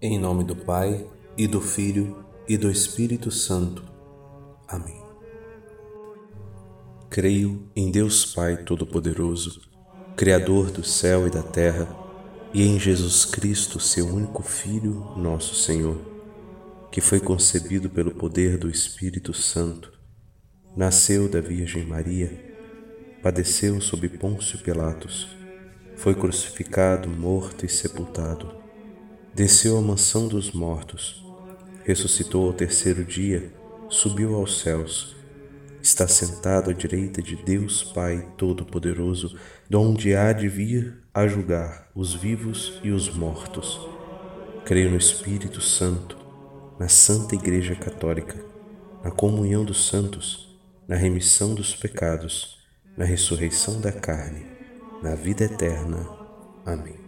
Em nome do Pai, e do Filho, e do Espírito Santo. Amém. Creio em Deus Pai Todo-Poderoso, Criador do céu e da terra, e em Jesus Cristo, seu único Filho, nosso Senhor, que foi concebido pelo poder do Espírito Santo, nasceu da Virgem Maria, padeceu sob Pôncio Pilatos, foi crucificado, morto e sepultado, desceu à mansão dos mortos, ressuscitou ao terceiro dia, subiu aos céus, está sentado à direita de Deus Pai Todo-Poderoso, de onde há de vir a julgar os vivos e os mortos. Creio no Espírito Santo, na Santa Igreja Católica, na comunhão dos santos, na remissão dos pecados, na ressurreição da carne, na vida eterna. Amém.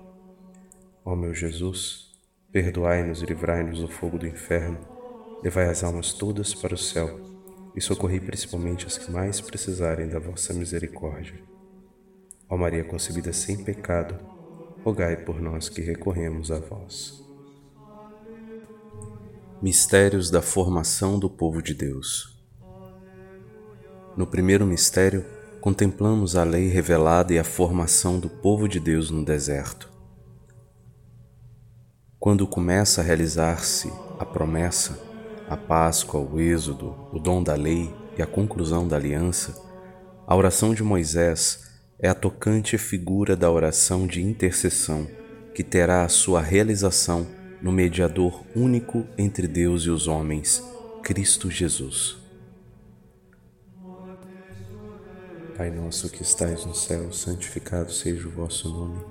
Ó meu Jesus, perdoai-nos e livrai-nos do fogo do inferno, levai as almas todas para o céu e socorrei principalmente as que mais precisarem da vossa misericórdia. Ó Maria concebida sem pecado, rogai por nós que recorremos a vós. Mistérios da formação do povo de Deus. No primeiro mistério, contemplamos a lei revelada e a formação do povo de Deus no deserto. Quando começa a realizar-se a promessa, a Páscoa, o Êxodo, o dom da lei e a conclusão da aliança, a oração de Moisés é a tocante figura da oração de intercessão que terá a sua realização no mediador único entre Deus e os homens, Cristo Jesus. Pai nosso que estais no céu, santificado seja o vosso nome.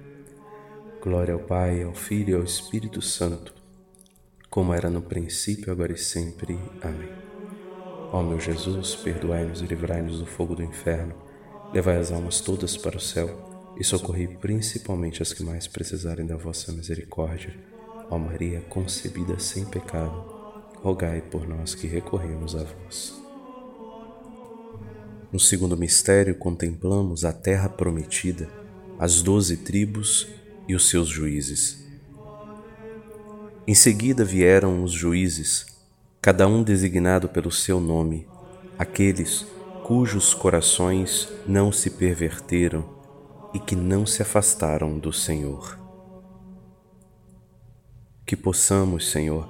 Glória ao Pai, ao Filho e ao Espírito Santo como era no princípio, agora e sempre. Amém. Ó meu Jesus, perdoai-nos e livrai-nos do fogo do inferno, levai as almas todas para o céu e socorrei principalmente as que mais precisarem da vossa misericórdia. Ó Maria, concebida sem pecado, rogai por nós que recorremos a vós. No segundo mistério, contemplamos a terra prometida, as doze tribos e os seus juízes. Em seguida vieram os juízes, cada um designado pelo seu nome, aqueles cujos corações não se perverteram e que não se afastaram do Senhor. Que possamos, Senhor,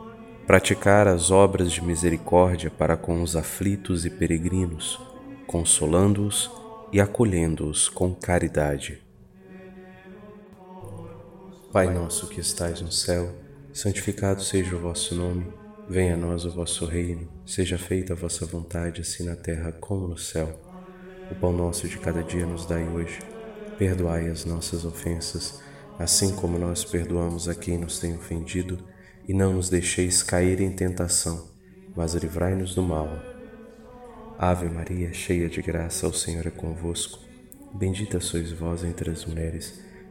praticar as obras de misericórdia para com os aflitos e peregrinos, consolando-os e acolhendo-os com caridade. Pai nosso que estais no céu, Santificado seja o vosso nome, venha a nós o vosso reino, seja feita a vossa vontade, assim na terra como no céu. O pão nosso de cada dia nos dai hoje. Perdoai as nossas ofensas, assim como nós perdoamos a quem nos tem ofendido, e não nos deixeis cair em tentação, mas livrai-nos do mal. Ave Maria, cheia de graça, o Senhor é convosco. Bendita sois vós entre as mulheres,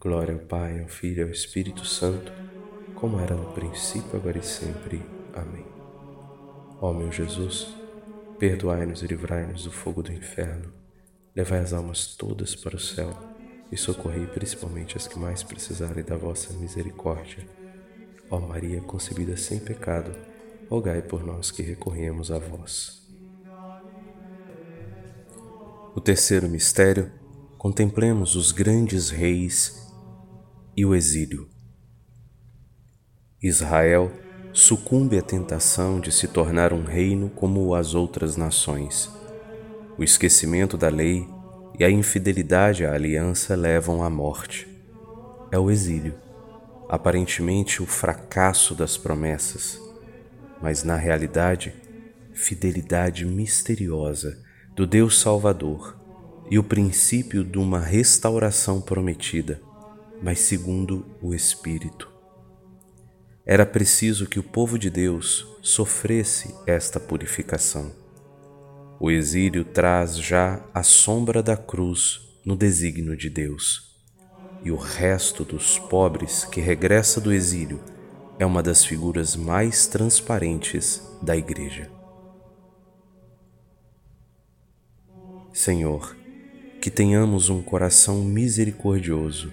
Glória ao Pai, ao Filho e ao Espírito Santo, como era no princípio, agora e sempre. Amém. Ó meu Jesus, perdoai-nos e livrai-nos do fogo do inferno, levai as almas todas para o céu e socorrei principalmente as que mais precisarem da vossa misericórdia. Ó Maria concebida sem pecado, rogai por nós que recorremos a vós. O terceiro mistério, contemplemos os grandes reis e o exílio. Israel sucumbe à tentação de se tornar um reino como as outras nações. O esquecimento da lei e a infidelidade à aliança levam à morte. É o exílio, aparentemente o fracasso das promessas, mas na realidade, fidelidade misteriosa do Deus Salvador e o princípio de uma restauração prometida, mas segundo o Espírito. Era preciso que o povo de Deus sofresse esta purificação o exílio traz já a sombra da cruz no desígnio de Deus. E o resto dos pobres que regressa do exílio é uma das figuras mais transparentes da Igreja. Senhor, que tenhamos um coração misericordioso,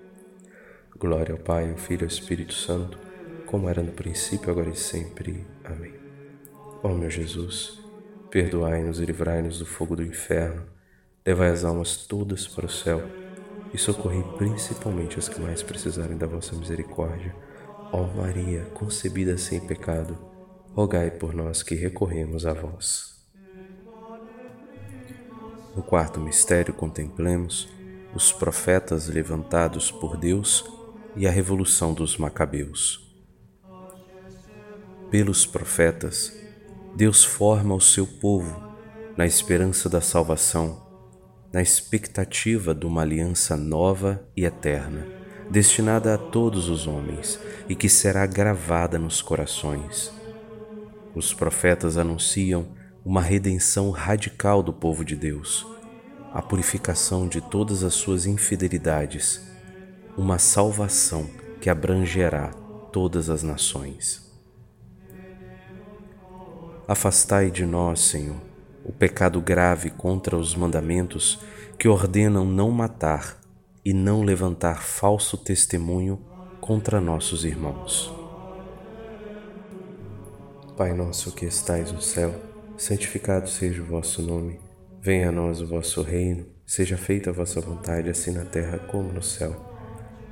Glória ao Pai, ao Filho e ao Espírito Santo como era no princípio, agora e sempre. Amém. Ó meu Jesus, perdoai-nos e livrai-nos do fogo do inferno, levai as almas todas para o céu e socorrei principalmente as que mais precisarem da vossa misericórdia. Ó Maria, concebida sem pecado, rogai por nós que recorremos a vós. No quarto mistério, contemplemos os profetas levantados por Deus e a revolução dos Macabeus. Pelos profetas, Deus forma o seu povo na esperança da salvação, na expectativa de uma aliança nova e eterna, destinada a todos os homens e que será gravada nos corações. Os profetas anunciam uma redenção radical do povo de Deus, a purificação de todas as suas infidelidades, uma salvação que abrangerá todas as nações. Afastai de nós, Senhor, o pecado grave contra os mandamentos que ordenam não matar e não levantar falso testemunho contra nossos irmãos. Pai nosso que estais no céu, santificado seja o vosso nome, venha a nós o vosso reino, seja feita a vossa vontade, assim na terra como no céu.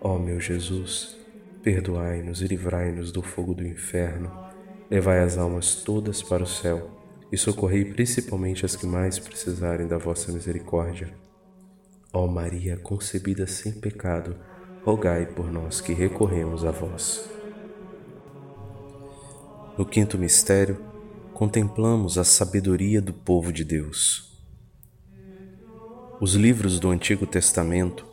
Ó meu Jesus, perdoai-nos e livrai-nos do fogo do inferno, levai as almas todas para o céu e socorrei principalmente as que mais precisarem da vossa misericórdia. Ó Maria concebida sem pecado, rogai por nós que recorremos a vós. No quinto mistério, contemplamos a sabedoria do povo de Deus. Os livros do Antigo Testamento,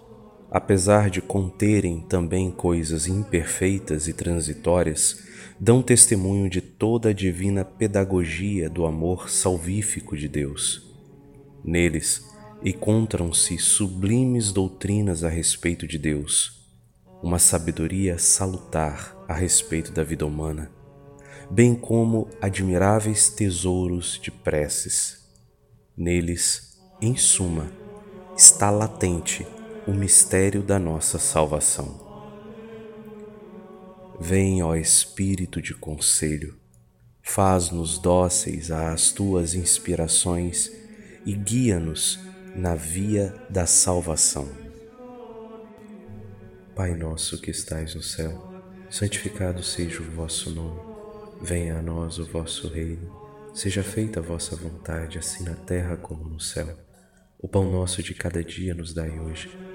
apesar de conterem também coisas imperfeitas e transitórias, dão testemunho de toda a divina pedagogia do amor salvífico de Deus. Neles encontram-se sublimes doutrinas a respeito de Deus, uma sabedoria salutar a respeito da vida humana bem como admiráveis tesouros de preces. Neles, em suma, está latente o mistério da nossa salvação. Vem, ó Espírito de conselho, faz-nos dóceis às tuas inspirações e guia-nos na via da salvação. Pai nosso que estais no céu, santificado seja o vosso nome. Venha a nós o vosso reino. Seja feita a vossa vontade, assim na terra como no céu. O pão nosso de cada dia nos dai hoje.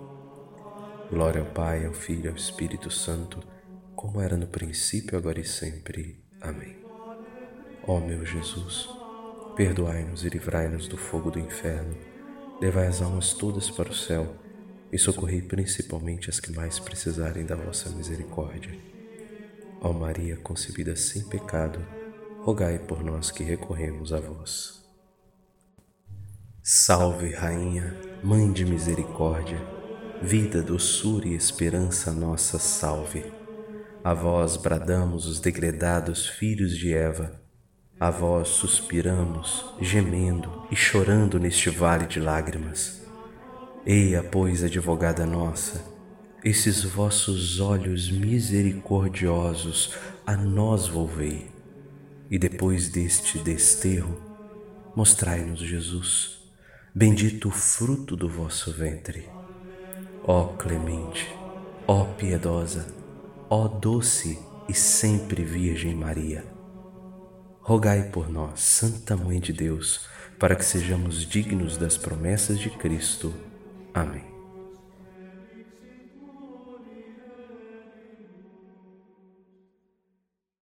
Glória ao Pai, ao Filho e ao Espírito Santo, como era no princípio, agora e sempre. Amém. Ó meu Jesus, perdoai-nos e livrai-nos do fogo do inferno, levai as almas todas para o céu e socorrei principalmente as que mais precisarem da vossa misericórdia. Ó Maria concebida sem pecado, rogai por nós que recorremos a vós. Salve, Rainha, Mãe de Misericórdia, vida, doçura e esperança nossa salve. A vós bradamos os degredados filhos de Eva, a vós suspiramos, gemendo e chorando neste vale de lágrimas. Eia, pois, advogada nossa, esses vossos olhos misericordiosos a nós volvei, e depois deste desterro, mostrai-nos Jesus, bendito o fruto do vosso ventre. Ó clemente, ó piedosa, ó doce e sempre Virgem Maria, rogai por nós, Santa Mãe de Deus, para que sejamos dignos das promessas de Cristo. Amém.